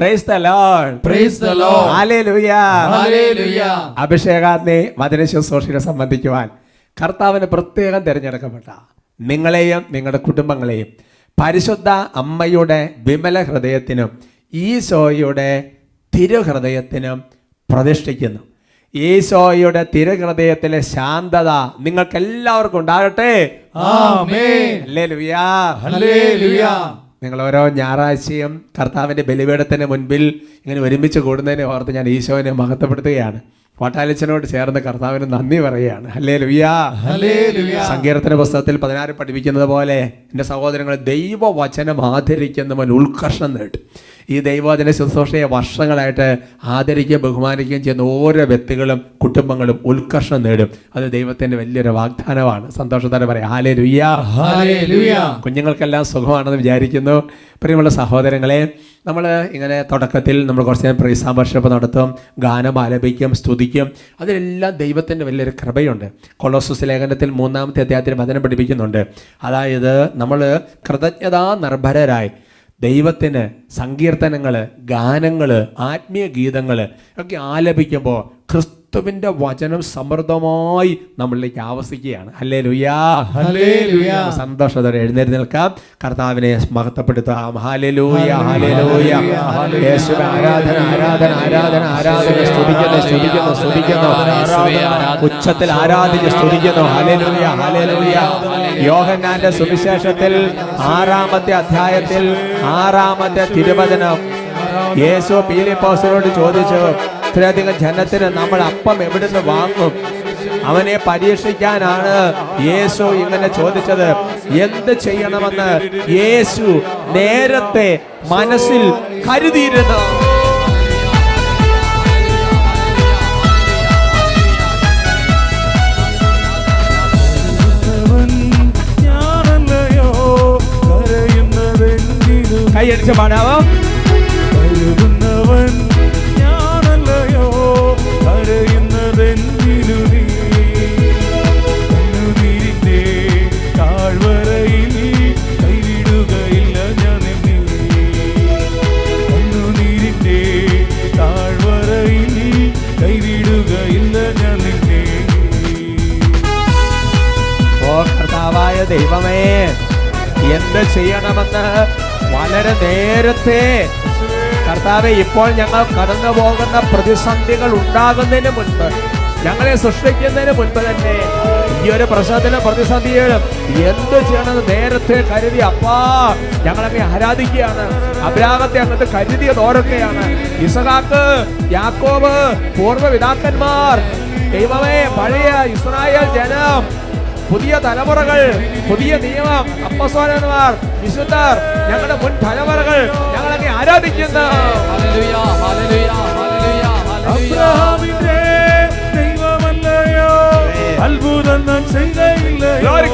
Praise the lord praise lord hallelujah Hallelujah. അഭിഷേകാഗ്നി വചന ശുശ്രൂഷയെ സംബന്ധിക്കുവാൻ കർത്താവിന് പ്രത്യേകം തിരഞ്ഞെടുക്കപ്പെട്ട നിങ്ങളെയും നിങ്ങളുടെ കുടുംബങ്ങളെയും പരിശുദ്ധ അമ്മയുടെ വിമല ഹൃദയത്തിനും ഈശോയുടെ തിരുഹൃദയത്തിനും പ്രതിഷ്ഠിക്കുന്നു. ഈശോയുടെ തിരുഹൃദയത്തിലെ ശാന്തത നിങ്ങൾക്ക് എല്ലാവർക്കും ഉണ്ടാകട്ടെ. നിങ്ങൾ ഓരോ ഞായറാഴ്ചയും കർത്താവിന്റെ ബലിപീഠത്തിന് മുൻപിൽ ഇങ്ങനെ ഒരുമിച്ച് കൂടുന്നതിനെ ഓർത്ത് ഞാൻ ഈശോനെ മഹത്വപ്പെടുത്തുകയാണ്. വാട്ടാലിച്ചനോട് ചേർന്ന് കർത്താവിന് നന്ദി പറയുകയാണ്. ഹലേ ലുയാ. സങ്കീർത്തന പുസ്തകത്തിൽ പതിനാറ് പഠിപ്പിക്കുന്നത് പോലെ എന്റെ സഹോദരങ്ങൾ ദൈവവചനം ആദരിക്കുന്നവൻ ഉത്കർഷം നേടും. ഈ ദൈവജന ശുശ്രൂഷയെ വർഷങ്ങളായിട്ട് ആദരിക്കുകയും ബഹുമാനിക്കുകയും ചെയ്യുന്ന ഓരോ വ്യക്തികളും കുടുംബങ്ങളും ഉത്കർഷം നേടും. അത് ദൈവത്തിന്റെ വലിയൊരു വാഗ്ദാനമാണ്. സന്തോഷത്തോടെ പറയാം. ഹാലേ ലുയ്യാ Hallelujah. കുഞ്ഞുങ്ങൾക്കെല്ലാം സുഖമാണെന്ന് വിചാരിക്കുന്നു. പ്രിയമുള്ള സഹോദരങ്ങളെ നമ്മൾ ഇങ്ങനെ തുടക്കത്തിൽ നമ്മൾ കുറച്ച് നേരം പ്രീസാം നടത്തും ഗാനം ആലപിക്കും സ്തുതിക്കും. അതിലെല്ലാം ദൈവത്തിന്റെ വലിയൊരു കൃപയുണ്ട്. കൊളോസസ് ലേഖനത്തിൽ മൂന്നാമത്തെ അധ്യായത്തിൽ വചനം പഠിപ്പിക്കുന്നുണ്ട്. അതായത് നമ്മൾ കൃതജ്ഞതാ നിർഭരരായി. ദൈവത്തിന് സങ്കീർത്തനങ്ങൾ ഗാനങ്ങൾ ആത്മീയ ഗീതങ്ങൾ ഒക്കെ ആലപിക്കുമ്പോൾ ക്രിസ്തുവിന്റെ വചനം സമൃദ്ധമായി നമ്മളിലേക്ക് ആവസിക്കുകയാണ്. അല്ലേ ലുയാ സന്തോഷത്തോടെ എഴുന്നേറ്റ് നിൽക്കാം. കർത്താവിനെ മഹത്വപ്പെടുത്താം ഹാലലൂയ ഹാലലൂയ ആരാധന ആരാധന ആരാധന ആരാധന. സ്തുതിക്കുന്നു സ്തുതിക്കുന്നു സ്തുതിക്കുന്നു. ഉച്ചത്തിൽ ആരാധിച്ച് സ്തുതിക്കുന്നു. ഹാലലൂയ ഹാലലൂയ യോഹന്നാന്റെ സുവിശേഷത്തിൽ ആറാമത്തെ അധ്യായത്തിൽ ആറാമത്തെ തിരുവചനം. യേശു പീലിപ്പോസിനോട് ചോദിച്ചു ഇത്രയധികം ജനത്തിന് നമ്മൾ അപ്പം എവിടുന്ന് വാങ്ങും? അവനെ പരീക്ഷിക്കാനാണ് യേശു ഇങ്ങനെ ചോദിച്ചത്. എന്ത് ചെയ്യണമെന്ന് യേശു നേരത്തെ മനസ്സിൽ കരുതിയിരുന്നു. കൈയടിച്ച പാടാവോ? വളരെ നേരത്തെ കർത്താവെ ഇപ്പോൾ ഞങ്ങൾ കടന്നു പോകുന്ന പ്രതിസന്ധികൾ ഉണ്ടാകുന്നതിന് മുൻപ് ഞങ്ങളെ സൃഷ്ടിക്കുന്നതിന് മുൻപ് തന്നെ ഈ ഒരു പ്രശ്നത്തിലും പ്രതിസന്ധിയിലും എന്ത് ചെയ്യണമെന്ന് നേരത്തെ കരുതി അപ്പാ ഞങ്ങളങ്ങ് ആരാധിക്കുകയാണ്. അബ്രാഹത്തെ അങ്ങോട്ട് കരുതിയത് ഓരോക്കെയാണ്. ഇസഹാക്ക് യാക്കോബ് പൂർവപിതാക്കന്മാർ ദൈവമേ പഴയ ഇസ്രായേൽ ജനം പുതിയ തലമുറകൾ പുതിയ നിയമം അപ്പസ്വരന്മാർ വിശുദ്ധർ ഞങ്ങളുടെ മുൻ തലമുറകൾ ഞങ്ങളെ ആരാധിക്കുന്നു Hallelujah. Hallelujah. Hallelujah. Hallelujah. അബ്രഹാമിന്റെ ദൈവമല്ലയോ അത്ഭുതം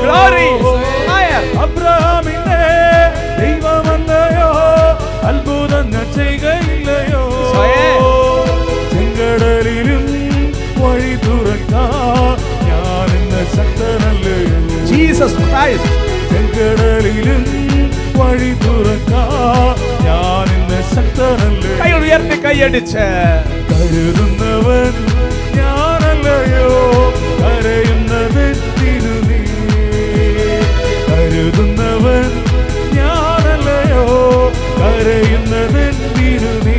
ഗ്ലോറി. അബ്രഹാമിന്റെ ദൈവമല്ലയോ അത്ഭുതം ഞാൻ ചെയ്യുകയില്ലയോ. ചെങ്കടലിലും വഴി തുറക്കാൻ ഞാൻ ശക്തനല്ലയോ ജീസസ് ക്രൈസ്റ്റ് ചെങ്കടലിലും വഴി തുറക്കാൻ ഞാൻ ഇന്ന് ശക്തനല്ലയോ കൈ ഉയർത്തി കൈയടിച്ച് കരുതുന്നവൻ ഞാനല്ലയോ? കരയുന്നതെത്തിനു നീ. കരുതുന്നവൻ ഞാനല്ലയോ? കരയുന്നതെത്തിനു നീ.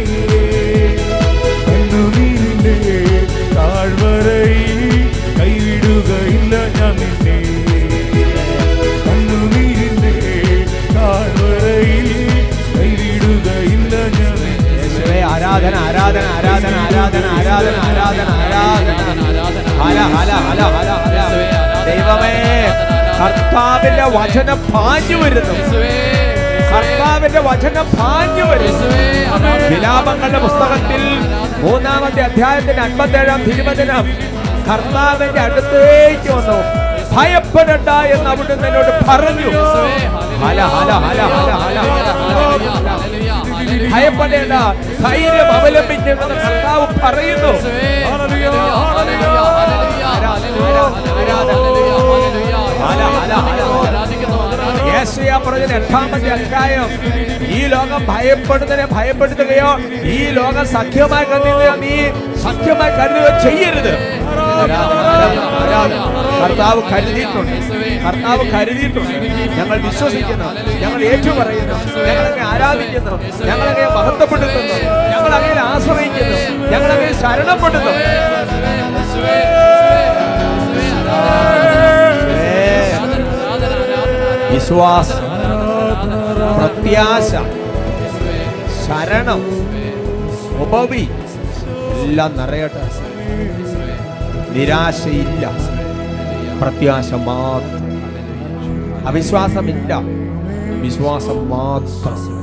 ആരാധന ആരാധന ആരാധന. ദൈവമേ കർത്താവിന്റെ വചനം പാഞ്ഞു വരുന്നു. കർത്താവിന്റെ വചനം പാഞ്ഞു വരുന്നു. വിലാപങ്ങളുടെ പുസ്തകത്തിൽ മൂന്നാമത്തെ അധ്യായത്തിന്റെ അൻപത്തേഴാം തിരുവചനം കർത്താവിന്റെ അടുത്തേക്ക് വന്നു. ഭയപ്പെടണ്ട എന്ന് അവിടുന്ന് എന്നോട് പറഞ്ഞു. ഹല ഹല ഹല ഹല ഹല ഭയപ്പെടേണ്ട. ധൈര്യം അവലംബിക്കേണ്ടത് കർത്താവ് പറയുന്നു. പറഞ്ഞ എട്ടാമത്തെ അധ്യായം. ഈ ലോകം ഭയപ്പെടുന്നതിനെ ഭയപ്പെടുത്തുകയോ ഈ ലോകം സഖ്യമായി കരുതുകയോ നീ സഖ്യമായി കരുതുകയോ ചെയ്യരുത്. കർത്താവ് കരുതിയിട്ടുണ്ട്. കർത്താവ് കരുതിയിട്ടുണ്ട്. ഞങ്ങൾ വിശ്വസിക്കുന്നു. ഞങ്ങൾ ഏറ്റു പറയുന്നു ഞങ്ങളെ ആരാധിക്കുന്നു. ഞങ്ങളെ മഹത്വപ്പെടുത്തുന്നു. ഞങ്ങൾ അങ്ങനെ ആശ്രയിക്കുന്നു. ഞങ്ങളങ്ങനെ ശരണപ്പെടുന്നു. വിശ്വാസം പ്രത്യാശ ശരണം ഉപവി എല്ലാം നിറയട്ടെ. നിരാശയില്ല. പ്രത്യാശ മാത്രം. അവിശ്വാസമില്ല. വിശ്വാസം മാത്രം.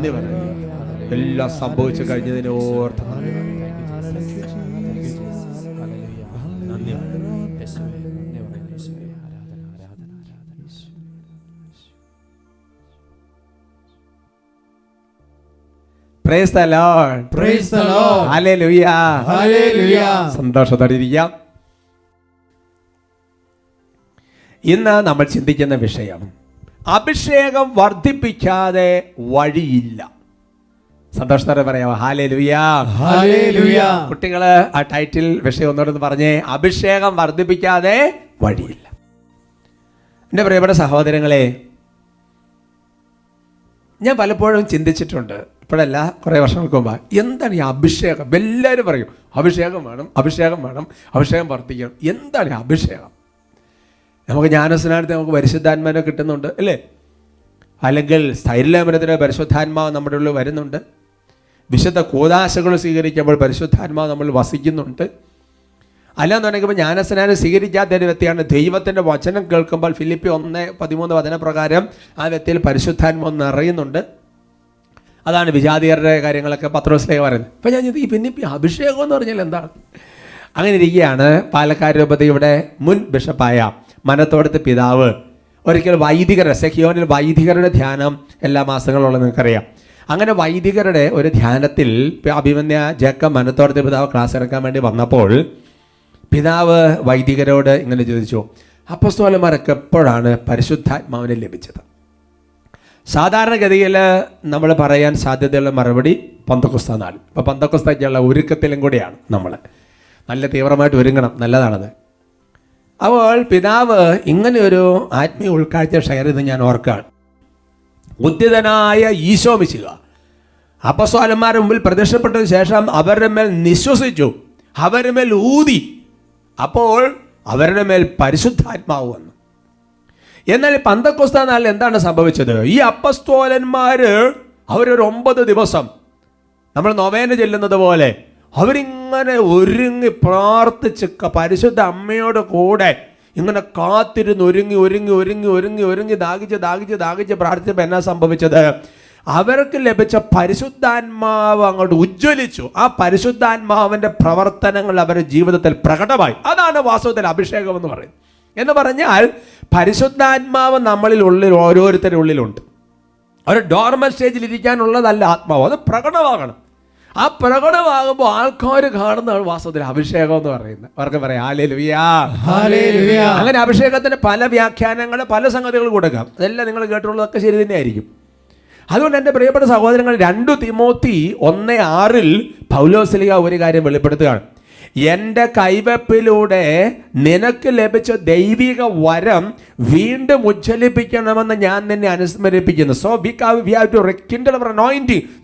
നന്ദി പറഞ്ഞു എല്ലാം സംഭവിച്ചു കഴിഞ്ഞതിന് ഓർത്ത് നന്ദി the Lord. Hallelujah. Hallelujah. സന്തോഷത്തോടെ ഇരിക്കാം. ഇന്ന് നമ്മൾ ചിന്തിക്കുന്ന വിഷയം അഭിഷേകം വർദ്ധിപ്പിക്കാതെ വഴിയില്ല. സന്തോഷത്തോടെ പറയാമോ? ഹാലേ ലുയാ Hallelujah. കുട്ടികൾ ആ ടൈറ്റിൽ വിഷയം ഒന്നോടൊന്ന് പറഞ്ഞേ. അഭിഷേകം വർദ്ധിപ്പിക്കാതെ വഴിയില്ല. എന്റെ പ്രിയപ്പെട്ട സഹോദരങ്ങളെ ഞാൻ പലപ്പോഴും ചിന്തിച്ചിട്ടുണ്ട് ഇപ്പോഴല്ല കുറേ വർഷങ്ങൾക്ക് മുമ്പ് എന്താണ് ഈ അഭിഷേകം? എല്ലാവരും പറയും അഭിഷേകം വേണം അഭിഷേകം വേണം അഭിഷേകം വർദ്ധിക്കണം. എന്താണ് ഈ അഭിഷേകം? നമുക്ക് ജ്ഞാനസ്നാനത്തിന് നമുക്ക് പരിശുദ്ധാത്മാവിനെ കിട്ടുന്നുണ്ട് അല്ലേ? അല്ലെങ്കിൽ സ്ഥൈര്യലേപനത്തിന് പരിശുദ്ധാത്മാവ് നമ്മുടെ ഉള്ളിൽ വരുന്നുണ്ട്. വിശുദ്ധ കൂതാശകൾ സ്വീകരിക്കുമ്പോൾ പരിശുദ്ധാത്മാവ് നമ്മൾ വസിക്കുന്നുണ്ട്. അല്ലാന്നുണ്ടെങ്കിൽ ഇപ്പോൾ ജ്ഞാനസ്നാനം സ്വീകരിക്കാത്ത ഒരു വ്യക്തിയാണ്. ദൈവത്തിന്റെ വചനം കേൾക്കുമ്പോൾ ഫിലിപ്പി ഒന്ന് പതിമൂന്ന് വചനപ്രകാരം ആ വ്യക്തിയിൽ പരിശുദ്ധാത്മാവ് നിറയുന്നുണ്ട്. അതാണ് വിജാതിയരുടെ കാര്യങ്ങളൊക്കെ പത്രോസിലേക്ക് പറയുന്നത്. അപ്പം ഞാൻ ഈ പിന്നെ അഭിഷേകം എന്ന് പറഞ്ഞാൽ എന്താണ്? അങ്ങനെ ഇരിക്കുകയാണ്. പാലക്കാട് രൂപതയുടെ മുൻ ബിഷപ്പായ മനത്തോടത്ത് പിതാവ്. ഒരിക്കൽ വൈദികരുടെ സെഹിയോനിൽ വൈദികരുടെ ധ്യാനം എല്ലാ മാസങ്ങളുള്ള നിങ്ങൾക്കറിയാം. അങ്ങനെ വൈദികരുടെ ഒരു ധ്യാനത്തിൽ അഭിമന്യ ജക്ക മനത്തോടത്തെ പിതാവ് ക്ലാസ് എടുക്കാൻ വേണ്ടി വന്നപ്പോൾ പിതാവ് വൈദികരോട് ഇങ്ങനെ ചോദിച്ചു അപ്പസ്തോലന്മാരൊക്കെ എപ്പോഴാണ് പരിശുദ്ധാത്മാവിനെ ലഭിച്ചത്? സാധാരണഗതിയിൽ നമ്മൾ പറയാൻ സാധ്യതയുള്ള മറുപടി പന്തക്കുസ്ത നാൾ ഇപ്പോൾ പന്തക്കുസ്തയ്ക്കുള്ള ഒരുക്കത്തിലും കൂടിയാണ് നമ്മൾ നല്ല തീവ്രമായിട്ട് ഒരുങ്ങണം നല്ലതാണത്. അപ്പോൾ പിതാവ് ഇങ്ങനെ ഒരു ആത്മീയ ഉൾക്കാഴ്ച ഷെയർ ചെയ്ത് ഞാൻ ഓർക്കുകയാണ്. ഉദ്യതനായ ഈശോ മിശിക അപ്പസ്വാലന്മാരുടെ മുമ്പിൽ പ്രത്യക്ഷപ്പെട്ടതിന് ശേഷം അവരുടെ മേൽ നിശ്വസിച്ചു. അവരുടെ മേൽ ഊതി. അപ്പോൾ അവരുടെ മേൽ പരിശുദ്ധാത്മാവ് വന്നു. എന്നാൽ പന്തക്കൊസ്ത നാളിൽ എന്താണ് സംഭവിച്ചത്? ഈ അപ്പസ്തോലന്മാർ അവരൊരു ഒമ്പത് ദിവസം നമ്മൾ നൊവേന ചെല്ലുന്നത് പോലെ അവരിങ്ങനെ ഒരുങ്ങി പ്രാർത്ഥിച്ച് പരിശുദ്ധ അമ്മയോട് കൂടെ ഇങ്ങനെ കാത്തിരുന്ന് ഒരുങ്ങി ഒരുങ്ങി ഒരുങ്ങി ഒരുങ്ങി ഒരുങ്ങി ദാഹിച്ച് ദാഹിച്ച് ദാഹിച്ച് പ്രാർത്ഥിച്ചപ്പോൾ എന്നാ സംഭവിച്ചത്? അവർക്ക് ലഭിച്ച പരിശുദ്ധാത്മാവ് അങ്ങോട്ട് ഉജ്ജ്വലിച്ചു. ആ പരിശുദ്ധാത്മാവിന്റെ പ്രവർത്തനങ്ങൾ അവരുടെ ജീവിതത്തിൽ പ്രകടമായി. അതാണ് വാസ്തവത്തിൽ അഭിഷേകം എന്ന് പറയുന്നത്. എന്ന് പറഞ്ഞാൽ പരിശുദ്ധാത്മാവ് നമ്മളിൽ ഉള്ളിൽ ഓരോരുത്തരുടെ ഉള്ളിലുണ്ട്. ഒരു ഡോർമൽ സ്റ്റേജിൽ ഇരിക്കാനുള്ളതല്ല ആത്മാവ്. അത് പ്രകടമാകണം. ആ പ്രകടമാകുമ്പോൾ ആൾക്കാർ കാണുന്നതാണ് വാസ്തവത്തിൽ അഭിഷേകം എന്ന് പറയുന്നത്. അവർക്ക് പറയാം ഹാലേലുയാ. അങ്ങനെ അഭിഷേകത്തിന് പല വ്യാഖ്യാനങ്ങൾ പല സംഗതികൾ കൊടുക്കാം. അതെല്ലാം നിങ്ങൾ കേട്ടുള്ളതൊക്കെ ശരി തന്നെയായിരിക്കും. അതുകൊണ്ട് എന്റെ പ്രിയപ്പെട്ട സഹോദരങ്ങൾ രണ്ടു തിമോത്തി ഒന്ന് ആറിൽ പൗലോസ്ലിക ഒരു കാര്യം വെളിപ്പെടുത്തുകയാണ്. എന്റെ കൈവപ്പിലൂടെ നിനക്ക് ലഭിച്ച ദൈവിക വരം വീണ്ടും ഉജ്ജ്വലിപ്പിക്കണമെന്ന് ഞാൻ നിന്നെ അനുസ്മരിപ്പിക്കുന്നു. So we we have to rekindle our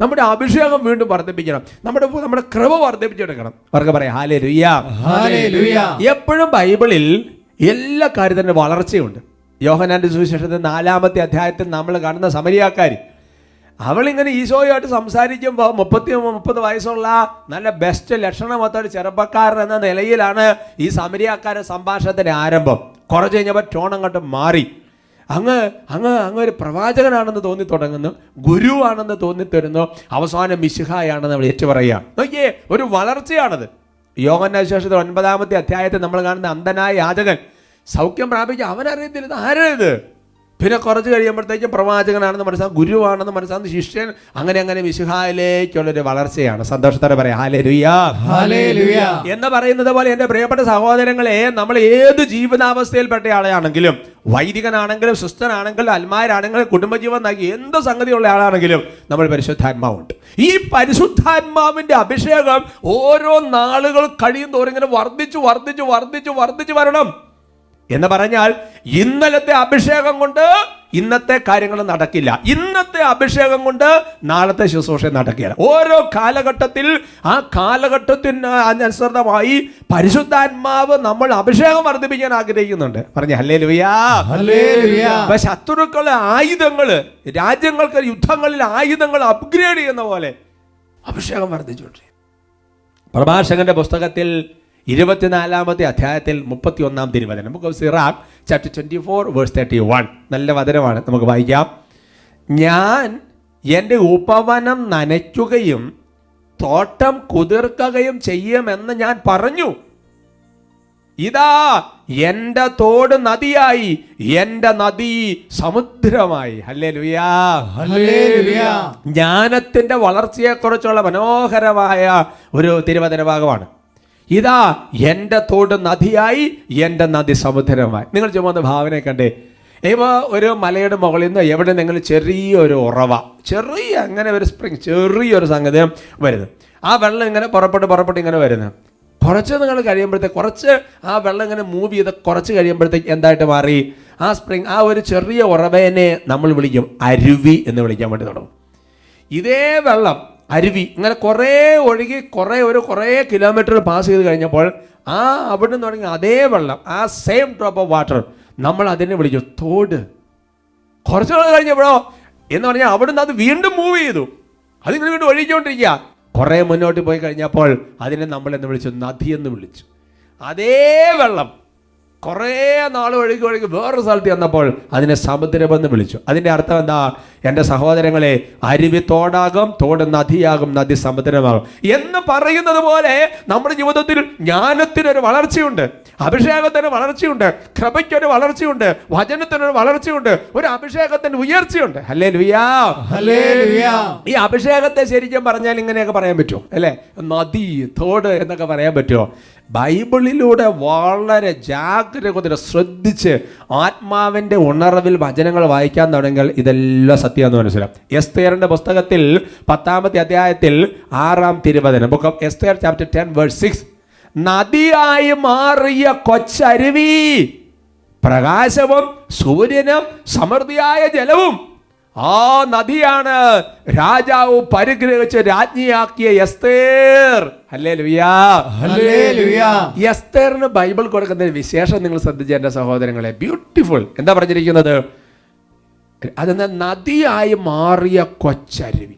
നമ്മുടെ അഭിഷേകം വീണ്ടും വർദ്ധിപ്പിക്കണം. നമ്മുടെ നമ്മുടെ കൃപ വർദ്ധിപ്പിച്ചെടുക്കണം. അവർക്ക് പറയാം ഹാലേ Hallelujah. എപ്പോഴും ബൈബിളിൽ എല്ലാ കാര്യത്തിന്റെ വളർച്ചയുണ്ട്. യോഹനാന്റെ സുവിശേഷത്തിൽ നാലാമത്തെ അധ്യായത്തിൽ നമ്മൾ കാണുന്ന സമരിയാക്കാരി അവളിങ്ങനെ ഈശോയുമായിട്ട് സംസാരിക്കുമ്പോൾ മുപ്പത്തി മുപ്പത് വയസ്സുള്ള നല്ല ബെസ്റ്റ് ലക്ഷണമൊത്ത ഒരു ചെറുപ്പക്കാരൻ എന്ന നിലയിലാണ് ഈ സമരിയാക്കാരൻ സംഭാഷണത്തിന്റെ ആരംഭം. കുറച്ച് കഴിഞ്ഞപ്പോൾ ടോൺ അങ്ങോട്ട് മാറി. അങ്ങ് അങ്ങ് അങ്ങ് ഒരു പ്രവാചകനാണെന്ന് തോന്നി തുടങ്ങുന്നു ഗുരുവാണെന്ന് തോന്നിത്തരുന്നു അവസാനം മിശിഹായാണെന്ന് നമ്മൾ പറയുക നോക്കിയേ ഒരു വളർച്ചയാണത്. യോഗനാശേഷത്തിൽ ഒൻപതാമത്തെ അധ്യായത്തിൽ നമ്മൾ കാണുന്ന അന്ധനായ യാചകൻ സൗഖ്യം പ്രാപിക്കുക അവനറിയത്തില്ല. ഇത്? പിന്നെ കുറച്ച് കഴിയുമ്പോഴത്തേക്കും പ്രവാചകനാണെന്ന് മനസ്സിലാകും ഗുരുവാണെന്ന് മനസ്സിലാകുന്ന ശിഷ്യൻ അങ്ങനെ അങ്ങനെ വിശുഹായിലേക്കുള്ളൊരു വളർച്ചയാണ്. സന്തോഷത്തോടെ പറയാം എന്ന് പറയുന്നത് പോലെ എന്റെ പ്രിയപ്പെട്ട സഹോദരങ്ങളെ നമ്മൾ ഏത് ജീവിതാവസ്ഥയിൽപ്പെട്ട ആളെയാണെങ്കിലും വൈദികനാണെങ്കിലും സുസ്ഥനാണെങ്കിലും അൽമാരാണെങ്കിലും കുടുംബജീവൻ നൽകി എന്ത് സംഗതിയുള്ള ആളാണെങ്കിലും നമ്മൾ പരിശുദ്ധാത്മാവുണ്ട്. ഈ പരിശുദ്ധാത്മാവിന്റെ അഭിഷേകം ഓരോ നാളുകൾ കഴിയും തോറും ഇങ്ങനെ വർദ്ധിച്ചു വർദ്ധിച്ചു വർദ്ധിച്ചു വർദ്ധിച്ചു വരണം. എന്ന് പറഞ്ഞാൽ ഇന്നലത്തെ അഭിഷേകം കൊണ്ട് ഇന്നത്തെ കാര്യങ്ങൾ നടക്കില്ല. ഇന്നത്തെ അഭിഷേകം കൊണ്ട് നാളത്തെ ശുശ്രൂഷ നടക്കില്ല. ഓരോ കാലഘട്ടത്തിൽ ആ കാലഘട്ടത്തിന് അനുസൃതമായി പരിശുദ്ധാത്മാവ് നമ്മൾ അഭിഷേകം വർദ്ധിപ്പിക്കാൻ ആഗ്രഹിക്കുന്നുണ്ട്. പറഞ്ഞു ഹല്ലേ ലുയാ ശത്രുക്കളെ ആയുധങ്ങൾ രാജ്യങ്ങൾക്ക് യുദ്ധങ്ങളിൽ ആയുധങ്ങൾ അപ്ഗ്രേഡ് ചെയ്യുന്ന പോലെ അഭിഷേകം വർദ്ധിച്ചുകൊണ്ട് പ്രഭാഷകന്റെ പുസ്തകത്തിൽ ഇരുപത്തിനാലാമത്തെ അധ്യായത്തിൽ മുപ്പത്തി ഒന്നാം തിരുവചനം. Book of Sirach chapter twenty four verse thirty one നല്ല വചനമാണ്. നമുക്ക് വായിക്കാം. ഞാൻ എന്റെ ഉപവനം നനയ്ക്കുകയും തോട്ടം കുതിർക്കുകയും ചെയ്യുമെന്ന് ഞാൻ പറഞ്ഞു. ഇതാ എന്റെ തോട് നദിയായി എന്റെ നദി സമുദ്രമായി. ഹല്ലേ ലുയാ ജ്ഞാനത്തിന്റെ വളർച്ചയെക്കുറിച്ചുള്ള മനോഹരമായ ഒരു തിരുവചന ഭാഗമാണ് ഇതാ എന്റെ തോട് നദിയായി എന്റെ നദി സമുദ്രമായി. നിങ്ങൾ ചുമന്ന ഭാവനയെ കണ്ടേ. ഇപ്പോൾ ഒരു മലയുടെ മുകളിൽ നിന്ന് എവിടെ നിങ്ങൾ ചെറിയൊരു ഉറവ ചെറിയ അങ്ങനെ ഒരു സ്പ്രിങ് ചെറിയൊരു സംഗതി വരുന്നു. ആ വെള്ളം ഇങ്ങനെ പുറപ്പെട്ട് പുറപ്പെട്ട് ഇങ്ങനെ വരുന്നു. കുറച്ച് നിങ്ങൾ കഴിയുമ്പോഴത്തേക്ക് കുറച്ച് ആ വെള്ളം ഇങ്ങനെ മൂവ് ചെയ്ത് കുറച്ച് കഴിയുമ്പോഴത്തേക്ക് എന്തായിട്ട് മാറി? ആ സ്പ്രിങ് ആ ഒരു ചെറിയ ഉറവേനെ നമ്മൾ വിളിക്കും അരുവി എന്ന് വിളിക്കാൻ വേണ്ടി തുടങ്ങും. ഇതേ വെള്ളം അരുവി. ഇങ്ങനെ കുറേ ഒഴുകി കുറേ ഒരു കുറേ കിലോമീറ്റർ പാസ് ചെയ്ത് കഴിഞ്ഞപ്പോൾ ആ അവിടെ നിന്ന് തുടങ്ങി അതേ വെള്ളം ആ സെയിം ഡ്രോപ്പ് ഓഫ് വാട്ടർ നമ്മൾ അതിനെ വിളിച്ചു തോട് കുറച്ച് നാൾ കഴിഞ്ഞപ്പോഴോ എന്ന് പറഞ്ഞാൽ അവിടുന്ന് അത് വീണ്ടും മൂവ് ചെയ്തു. അതിങ്ങനെ വീണ്ടും ഒഴുകിക്കൊണ്ടിരിക്കുക. കുറേ മുന്നോട്ട് പോയി കഴിഞ്ഞപ്പോൾ അതിനെ നമ്മൾ എന്ന് വിളിച്ചു നദി എന്ന് വിളിച്ചു. അതേ വെള്ളം കുറേ നാൾ ഒഴുകി ഒഴുകി വേറൊരു സ്ഥലത്ത് ചെന്നപ്പോൾ അതിനെ സമുദ്രമെന്ന് വിളിച്ചു. അതിന്റെ അർത്ഥം എന്താ? എന്റെ സഹോദരങ്ങളെ അരുവി തോടാകും തോട് നദിയാകും നദി സമുദ്രമാകും. എന്ന് പറയുന്നത് പോലെ നമ്മുടെ ജീവിതത്തിൽ ജ്ഞാനത്തിനൊരു വളർച്ചയുണ്ട് അഭിഷേകത്തിന് വളർച്ചയുണ്ട് കൃപയ്ക്കൊരു വളർച്ചയുണ്ട് വചനത്തിനൊരു വളർച്ചയുണ്ട് ഒരു അഭിഷേകത്തിന് ഉയർച്ചയുണ്ട്. അല്ലേ ലുയാ ഈ അഭിഷേകത്തെ ശരിക്കും പറഞ്ഞാൽ ഇങ്ങനെയൊക്കെ പറയാൻ പറ്റുമോ? അല്ലേ? നദി തോട് എന്നൊക്കെ പറയാൻ പറ്റുമോ? ബൈബിളിലൂടെ വളരെ ജാഗ്രത ശ്രദ്ധിച്ച് ആത്മാവിന്റെ ഉണർവിൽ വചനങ്ങൾ വായിക്കാൻ തുടങ്ങിയാൽ ഇതെല്ലാം സത്യമെന്ന് മനസ്സിലാവും. എസ്തേറിന്റെ പുസ്തകത്തിൽ പത്താമത്തെ അധ്യായത്തിൽ ആറാം തിരുവചനം. Book of Esther chapter ten verse six നദിയായി മാറിയ കൊച്ചരുവി പ്രകാശവും സൂര്യനും സമൃദ്ധിയായ ജലവും ആ നദിയാണ് രാജാവ് പരിഗ്രഹിച്ച് രാജ്ഞിയാക്കിയ എസ്തേർ. അല്ലേ ലുയാ ഹല്ലേലൂയ. എസ്തേറിന് ബൈബിൾ കൊടുക്കുന്ന വിശേഷം നിങ്ങൾ ശ്രദ്ധിച്ച എന്റെ സഹോദരങ്ങളെ. ബ്യൂട്ടിഫുൾ എന്താ പറഞ്ഞിരിക്കുന്നത്? അതെന്ന നദിയായി മാറിയ കൊച്ചരുവി.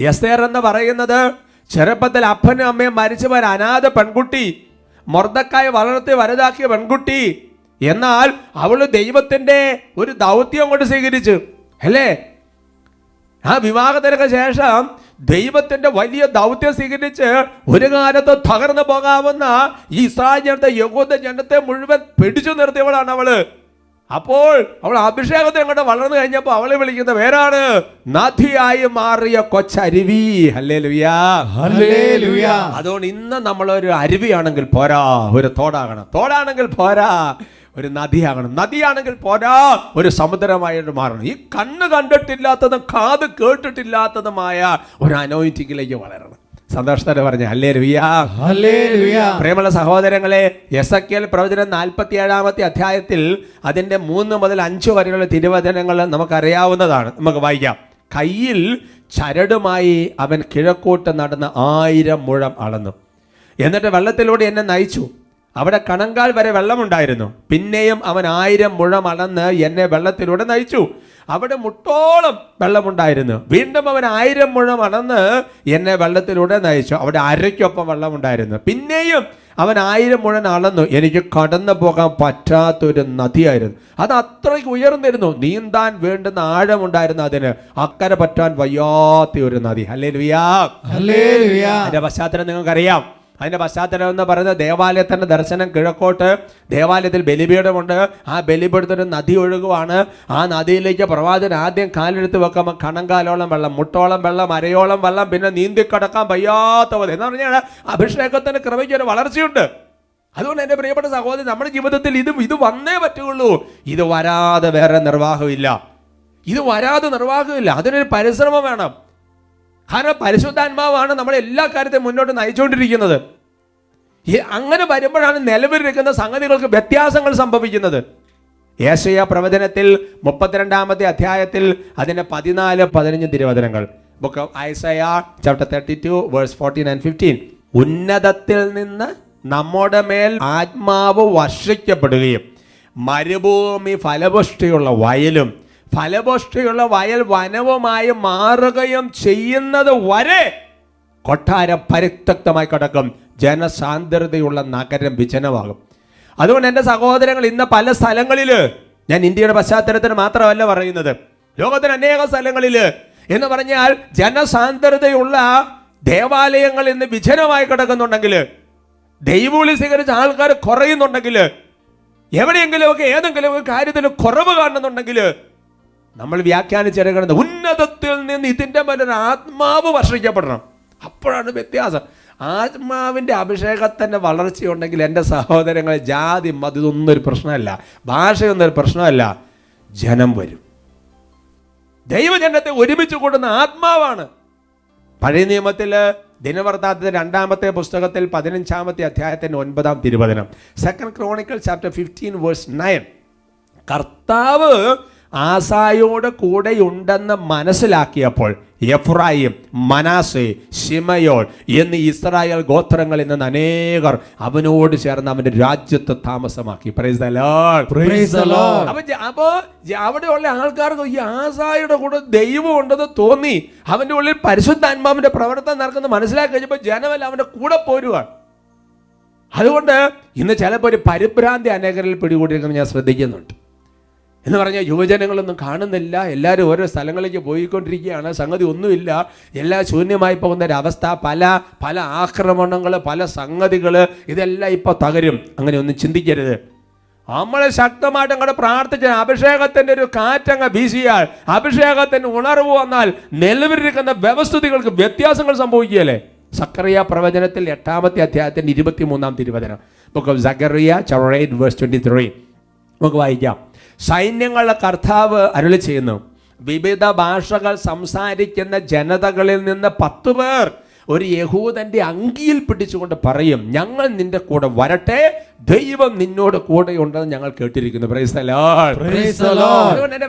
എസ്തേർ എന്ന് പറയുന്നത് ചെറുപ്പത്തിൽ അപ്പനും അമ്മയും മരിച്ചവർ അനാഥ പെൺകുട്ടി മൊർദക്കായി വളർത്തി വലുതാക്കിയ പെൺകുട്ടി. എന്നാൽ അവൾ ദൈവത്തിന്റെ ഒരു ദൗത്യം കൊണ്ട് സ്വീകരിച്ചു. അല്ലേ? ആ വിവാഹത്തിനൊക്കെ ശേഷം ദൈവത്തിന്റെ വലിയ ദൗത്യം സ്വീകരിച്ച് ഒരു കാലത്ത് തകർന്നു പോകാവുന്ന ഈ സാഹചര്യത്തെ യഹൂദ ജനത്തെ മുഴുവൻ പിടിച്ചു നിർത്തിയവളാണ് അവൾ. അപ്പോൾ അവൾ അഭിഷേകത്തെ അങ്ങോട്ട് വളർന്നു കഴിഞ്ഞപ്പോൾ അവളെ വിളിക്കുന്ന പേരാണ്? നദിയായി മാറിയ കൊച്ചരുവി. ഹല്ലേ ലുയാ അതുകൊണ്ട് ഇന്ന് നമ്മളൊരു അരുവിയാണെങ്കിൽ പോരാ. ഒരു തോടാകണം. തോടാണെങ്കിൽ പോരാ. ഒരു നദിയാകണം. നദിയാണെങ്കിൽ പോരാ ഒരു സമുദ്രമായിട്ട് മാറണം. ഈ കണ്ണ് കണ്ടിട്ടില്ലാത്തതും കാത് കേട്ടിട്ടില്ലാത്തതുമായ ഒരു അനോയിറ്റിങ്ങിലേക്ക് വളരണം. സന്തോഷത്തോടെ പറഞ്ഞു അല്ലേ പ്രിയമുള്ള സഹോദരങ്ങളെ എസ് എൽ പ്രവചനം നാൽപ്പത്തി ഏഴാമത്തെ അധ്യായത്തിൽ അതിന്റെ മൂന്ന് മുതൽ അഞ്ച് വരെയുള്ള തിരുവചനങ്ങൾ നമുക്കറിയാവുന്നതാണ്. നമുക്ക് വായിക്കാം. കയ്യിൽ ചരടുമായി അവൻ കിഴക്കോട്ട് നടന്ന് ആയിരം മുഴം അളന്നു. എന്നിട്ട് വെള്ളത്തിലൂടെ എന്നെ നയിച്ചു. അവിടെ കണങ്കാൽ വരെ വെള്ളമുണ്ടായിരുന്നു. പിന്നെയും അവൻ ആയിരം മുഴം അളന്ന് എന്നെ വെള്ളത്തിലൂടെ നയിച്ചു. അവിടെ മുട്ടോളം വെള്ളമുണ്ടായിരുന്നു. വീണ്ടും അവൻ ആയിരം മുഴം അളന്ന് എന്നെ വെള്ളത്തിലൂടെ നയിച്ചു. അവിടെ അരയ്ക്കൊപ്പം വെള്ളമുണ്ടായിരുന്നു. പിന്നെയും അവൻ ആയിരം മുഴൻ അളന്നു. എനിക്ക് കടന്നു പോകാൻ പറ്റാത്തൊരു നദിയായിരുന്നു. അത് അത്രയ്ക്ക് ഉയർന്നിരുന്നു. നീന്താൻ വേണ്ടുന്ന ആഴമുണ്ടായിരുന്നു അതിന്. അക്കരെ പറ്റാൻ വയ്യാത്ത ഒരു നദി. അല്ലേ ലുയാ അതിന്റെ പശ്ചാത്തലം നിങ്ങൾക്കറിയാം. അതിന്റെ പശ്ചാത്തലം എന്ന് പറയുന്നത് ദേവാലയത്തിന്റെ ദർശനം കിഴക്കോട്ട് ദേവാലയത്തിൽ ബലിപീഠമുണ്ട്. ആ ബലിപീഠത്തിന് നദി ഒഴുകുവാണ്. ആ നദിയിലേക്ക് പ്രവാചകൻ ആദ്യം കാലെടുത്ത് വെക്കുമ്പോൾ കണങ്കാലോളം വെള്ളം മുട്ടോളം വെള്ളം അരയോളം വെള്ളം പിന്നെ നീന്തി കടക്കാൻ വയ്യാത്ത പോലെ. എന്ന് പറഞ്ഞാൽ അഭിഷേകത്തിന് കൃപയ്ക്ക് ഒരു വളർച്ചയുണ്ട്. അതുകൊണ്ട് എന്റെ പ്രിയപ്പെട്ട സഹോദരി നമ്മുടെ ജീവിതത്തിൽ ഇത് ഇത് വന്നേ പറ്റുള്ളൂ ഇത് വരാതെ വേറെ നിർവാഹമില്ല. ഇത് വരാതെ നിർവാഹമില്ല. അതിനൊരു പരിശ്രമം വേണം. കാരണം പരിശുദ്ധാത്മാവാണ് നമ്മളെ എല്ലാ കാര്യത്തെയും മുന്നോട്ട് നയിച്ചുകൊണ്ടിരിക്കുന്നത്. അങ്ങനെ വരുമ്പോഴാണ് നിലവിലിരിക്കുന്ന സംഗതികൾക്ക് വ്യത്യാസങ്ങൾ സംഭവിക്കുന്നത്. ഏശയ പ്രവചനത്തിൽ മുപ്പത്തിരണ്ടാമത്തെ അധ്യായത്തിൽ അതിന്റെ പതിനാല് പതിനഞ്ച് തിരുവചനങ്ങൾ. Book of Isaiah chapter thirty two verse fourteen and fifteen ഉന്നതത്തിൽ നിന്ന് നമ്മുടെ മേൽ ആത്മാവ് വർഷിക്കപ്പെടുകയും മരുഭൂമി ഫലപുഷ്ടിയുള്ള വയലും ഫലപുഷ്ടിയുള്ള വയൽ വനവുമായി മാറുകയും ചെയ്യുന്നത് വരെ കൊട്ടാരം പരിത്യക്തമായി കിടക്കും. ജനസാന്ദ്രതയുള്ള നഗരം വിജനമാകും. അതുകൊണ്ട് എന്റെ സഹോദരങ്ങൾ ഇന്ന് പല സ്ഥലങ്ങളിൽ ഞാൻ ഇന്ത്യയുടെ പശ്ചാത്തലത്തിന് മാത്രമല്ല പറയുന്നത്. ലോകത്തിന് അനേക സ്ഥലങ്ങളിൽ എന്ന് പറഞ്ഞാൽ ജനസാന്ദ്രതയുള്ള ദേവാലയങ്ങൾ ഇന്ന് വിജനമായി കിടക്കുന്നുണ്ടെങ്കിൽ ദൈവവിളി സ്വീകരിച്ച ആൾക്കാർ കുറയുന്നുണ്ടെങ്കിൽ എവിടെയെങ്കിലുമൊക്കെ ഏതെങ്കിലുമൊക്കെ കാര്യത്തിൽ കുറവ് കാണുന്നുണ്ടെങ്കിൽ നമ്മൾ വ്യാഖ്യാനിച്ചിറങ്ങുന്നത് ഉന്നതത്തിൽ നിന്ന് ഇതിന്റെ മേലൊരു ആത്മാവ് വർഷിക്കപ്പെടണം. അപ്പോഴാണ് വ്യത്യാസം. ആത്മാവിന്റെ അഭിഷേകത്തിന്റെ വളർച്ചയുണ്ടെങ്കിൽ എന്റെ സഹോദരങ്ങളെ ജാതി മതി ഇതൊന്നും ഒരു പ്രശ്നമല്ല. ഭാഷയൊന്നും ഒരു പ്രശ്നമല്ല. ജനം വരും. ദൈവജനത്തെ ഒരുമിച്ച് കൂടുന്ന ആത്മാവാണ്. പഴയ നിയമത്തിൽ ദിനവൃത്താന്തത്തിന്റെ രണ്ടാമത്തെ പുസ്തകത്തിൽ പതിനഞ്ചാമത്തെ അധ്യായത്തിന്റെ ഒൻപതാം തിരുവചനം. Second chronicle chapter fifteen verse nine കർത്താവ് ആസായോട് കൂടെയുണ്ടെന്ന് മനസ്സിലാക്കിയപ്പോൾ എഫ്രായിം മനാസെ ഷിമയോൾ എന്നീ ഇസ്രായേൽ ഗോത്രങ്ങളിൽ നിന്ന് അനേകർ അവനോട് ചേർന്ന് അവന്റെ രാജ്യത്ത് താമസമാക്കി. അപ്പോ the Lord. Praise the Lord. അപ്പൊ ജ- അവിടെയുള്ള ആൾക്കാർക്ക് ഈ ആസായുടെ കൂടെ ദൈവം ഉണ്ടെന്ന് തോന്നി. അവന്റെ ഉള്ളിൽ പരിശുദ്ധാത്മാവിന്റെ പ്രവർത്തനം നടക്കുന്ന മനസ്സിലാക്കി കഴിഞ്ഞപ്പോൾ ജനമല്ല അവന്റെ കൂടെ പോരുവാണ് അതുകൊണ്ട് ഇന്ന് ചിലപ്പോൾ ഒരു പരിഭ്രാന്തി അനേകരിൽ പിടികൂടിയിരിക്കുന്നത് ഞാൻ ശ്രദ്ധിക്കുന്നുണ്ട്. എന്ന് പറഞ്ഞാൽ യുവജനങ്ങളൊന്നും കാണുന്നില്ല. എല്ലാവരും ഓരോ സ്ഥലങ്ങളിലേക്ക് പോയിക്കൊണ്ടിരിക്കുകയാണ്. സംഗതി ഒന്നുമില്ല. എല്ലാം ശൂന്യമായി പോകുന്ന ഒരവസ്ഥ. പല പല ആക്രമണങ്ങൾ പല സംഗതികൾ ഇതെല്ലാം ഇപ്പോൾ തകരും. അങ്ങനെ ഒന്നും ചിന്തിക്കരുത്. നമ്മൾ ശക്തമായിട്ട് അങ്ങോട്ട് പ്രാർത്ഥിച്ച അഭിഷേകത്തിന്റെ ഒരു കാറ്റങ്ങ് വീശിയാൽ അഭിഷേകത്തിന്റെ ഉണർവ് വന്നാൽ നിലവിലിരിക്കുന്ന വ്യവസ്ഥിതികൾക്ക് വ്യത്യാസങ്ങൾ സംഭവിക്കുകയല്ലേ? സക്കറിയ പ്രവചനത്തിൽ എട്ടാമത്തെ അധ്യായത്തിന്റെ ഇരുപത്തി മൂന്നാം തിരുവചനം. Book of Zechariah chapter verse twenty three നമുക്ക് വായിക്കാം. സൈന്യങ്ങളുടെ കർത്താവ് അരുളി ചെയ്യുന്നു. വിവിധ ഭാഷകൾ സംസാരിക്കുന്ന ജനതകളിൽ നിന്ന് പത്തു പേർ ഒരു യഹൂദന്റെ അങ്കിയിൽ പിടിച്ചുകൊണ്ട് പറയും ഞങ്ങൾ നിന്റെ കൂടെ വരട്ടെ ദൈവം നിന്നോട് കൂടെ ഉണ്ടെന്ന് ഞങ്ങൾ കേട്ടിരിക്കുന്നു.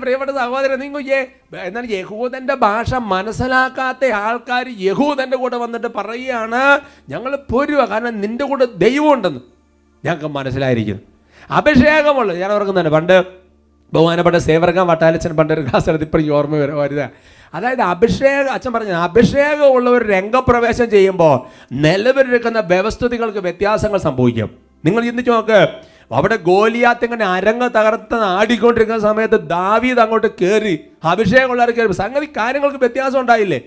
പ്രിയപ്പെട്ട സഹോദരൻ എന്നാൽ യഹൂദന്റെ ഭാഷ മനസ്സിലാക്കാത്ത ആൾക്കാർ യഹൂദന്റെ കൂടെ വന്നിട്ട് പറയുകയാണ് ഞങ്ങൾ പൊരുവ കാരണം നിന്റെ കൂടെ ദൈവം ഉണ്ടെന്ന് ഞങ്ങൾക്ക് മനസ്സിലായിരിക്കുന്നു. അഭിഷേകമുള്ള. ഞാൻ ഓർക്കുന്നുണ്ട് പണ്ട് ബഹുമാനപ്പെട്ട സേവർഗം വട്ടാലച്ചൻ പണ്ടൊരു ക്ലാസ് എടുത്ത് ഇപ്പോഴും ഓർമ്മ വരും. വരുക അതായത് അഭിഷേകം അച്ഛൻ പറഞ്ഞു അഭിഷേകമുള്ള ഒരു രംഗപ്രവേശം ചെയ്യുമ്പോൾ നിലവിലിരിക്കുന്ന വ്യവസ്ഥിതികൾക്ക് വ്യത്യാസങ്ങൾ സംഭവിക്കും. നിങ്ങൾ ചിന്തിച്ച് നോക്ക്. അവിടെ ഗോലിയാത്ത് ഇങ്ങനെ അരങ്ങ് തകർത്ത് ആടിക്കൊണ്ടിരിക്കുന്ന സമയത്ത് ദാവീദ് അങ്ങോട്ട് കയറി അഭിഷേകമുള്ളവർ കയറി സംഗതി കാര്യങ്ങൾക്ക് വ്യത്യാസം ഉണ്ടായില്ലേ.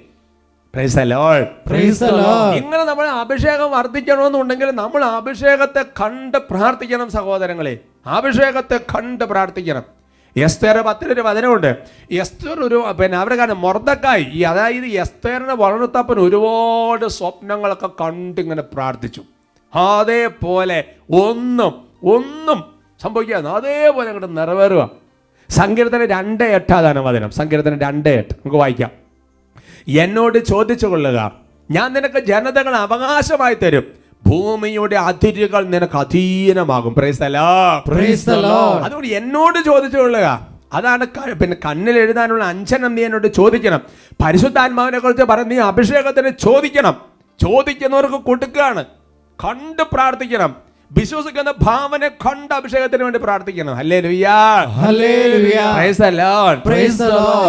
ഇങ്ങനെ നമ്മൾ അഭിഷേകം വർദ്ധിക്കണമെന്നുണ്ടെങ്കിൽ നമ്മൾ അഭിഷേകത്തെ കണ്ട് പ്രാർത്ഥിക്കണം സഹോദരങ്ങളെ. അഭിഷേകത്തെ കണ്ട് പ്രാർത്ഥിക്കണം. എസ്തേർ പത്തിനൊരു വചനമുണ്ട്. എസ്തേർ ഒരു പിന്നെ അവരെ കാരണം മൊർദക്കായി ഈ അതായത് എസ്തേറിനെ വളർത്തപ്പൻ ഒരുപാട് സ്വപ്നങ്ങളൊക്കെ കണ്ടിങ്ങനെ പ്രാർത്ഥിച്ചു. അതേപോലെ ഒന്നും ഒന്നും സംഭവിക്കാതെ അതേപോലെ അങ്ങോട്ട് നിറവേറുക. സങ്കീർത്തനം രണ്ട് എട്ടാതാണ് വചനം. സങ്കീർത്തനം രണ്ട് എട്ട്. നമുക്ക് വായിക്കാം. എന്നോട് ചോദിച്ചു കൊള്ളുക ഞാൻ നിനക്ക് ജനതകൾ അവകാശമായി തരും. ഭൂമിയുടെ അതിരുകൾ നിനക്ക് അധീനമാകും. അതുകൊണ്ട് എന്നോട് ചോദിച്ചുകൊള്ളുക. അതാണ് പിന്നെ കണ്ണിൽ എഴുതാനുള്ള അഞ്ചനം നീ എന്നോട് ചോദിക്കണം. പരിശുദ്ധാത്മാവിനെ കുറിച്ച് പറഞ്ഞ് നീ അഭിഷേകത്തിന് ചോദിക്കണം. ചോദിക്കുന്നവർക്ക് കൊടുക്കുകയാണ്. കണ്ട് പ്രാർത്ഥിക്കണം. വിശ്വസിക്കുന്ന ഭാവന കണ്ട് അഭിഷേകത്തിന് വേണ്ടി പ്രാർത്ഥിക്കണം. അല്ലേ.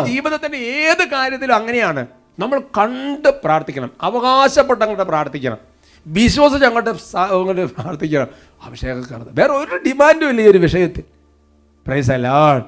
ജീവിതത്തിന്റെ ഏത് കാര്യത്തിലും അങ്ങനെയാണ്. നമ്മൾ കണ്ട് പ്രാർത്ഥിക്കണം. അവകാശപ്പെട്ട് അങ്ങോട്ട് പ്രാർത്ഥിക്കണം. വിശ്വസിച്ച് അങ്ങോട്ട് അങ്ങോട്ട് പ്രാർത്ഥിക്കണം അഭിഷേകം കാണുന്നത് വേറെ ഒരു ഡിമാൻഡും ഇല്ല ഈ ഒരു വിഷയത്തിൽ. Praise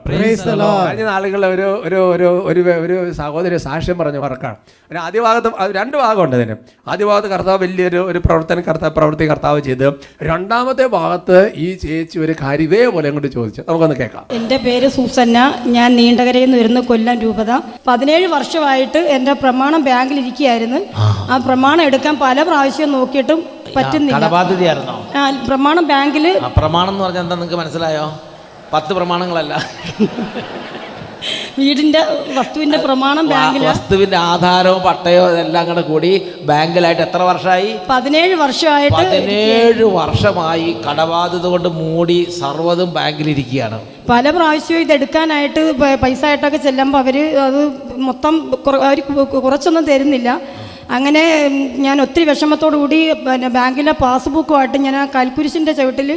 praise. കഴിഞ്ഞ നാളുകളിൽ ഒരു ഒരു ഒരു ഒരു ഒരു സഹോദരി സാക്ഷ്യം പറഞ്ഞ വർക്കാണ്. ഒരു ആദ്യ ഭാഗത്ത് രണ്ട് ഭാഗമുണ്ട് അതിന്. ആദ്യ ഭാഗത്ത് കർത്താവ് വലിയൊരു ഒരു പ്രവർത്തന കർത്താവ് പ്രവൃത്തി കർത്താവ് ചെയ്ത്. രണ്ടാമത്തെ ഭാഗത്ത് ഈ ചേച്ചി ഒരു കാര്യം ഇതേപോലെ അങ്ങോട്ട് ചോദിച്ചു. നമുക്കൊന്ന് കേൾക്കാം. എന്റെ പേര് സൂസന്ന. ഞാൻ നീണ്ടകരയിൽ നിന്ന് വരുന്ന കൊല്ലം രൂപത. പതിനേഴ് വർഷമായിട്ട് എന്റെ പ്രമാണം ബാങ്കിൽ ഇരിക്കുകയായിരുന്നു. ആ. പ്രമാണം എടുക്കാൻ പല പ്രാവശ്യം നോക്കിയിട്ടും പറ്റുന്നില്ല. പ്രമാണം ബാങ്കിൽ പ്രമാണം എന്ന് പറഞ്ഞാൽ എന്താ നിങ്ങൾക്ക് മനസ്സിലായോ? പത്ത് പ്രമാണങ്ങളല്ല. വീടിന്റെ വസ്തുവിന്റെ പ്രമാണം ബാങ്കിൽ വസ്തുവിന്റെ ആധാരവും പട്ടയോ എല്ലാം കൂടെ കൂടി ബാങ്കിലായിട്ട് എത്ര വർഷമായി പതിനേഴ് വർഷമായിട്ട് പതിനേഴ് വർഷമായി കടബാധ്യത കൊണ്ട് മൂടി സർവതും ബാങ്കിലിരിക്കുകയാണ്. പല പ്രാവശ്യവും ഇതെടുക്കാനായിട്ട് പൈസ ആയിട്ടൊക്കെ ചെല്ലുമ്പോൾ അവർ അത് മൊത്തം അവർ കുറച്ചൊന്നും തരുന്നില്ല. അങ്ങനെ ഞാൻ ഒത്തിരി വിഷമത്തോടു കൂടി പിന്നെ ബാങ്കിലെ പാസ്ബുക്കുമായിട്ട് ഞാൻ ആ കൽക്കുരിശിന്റെ ചുവട്ടിൽ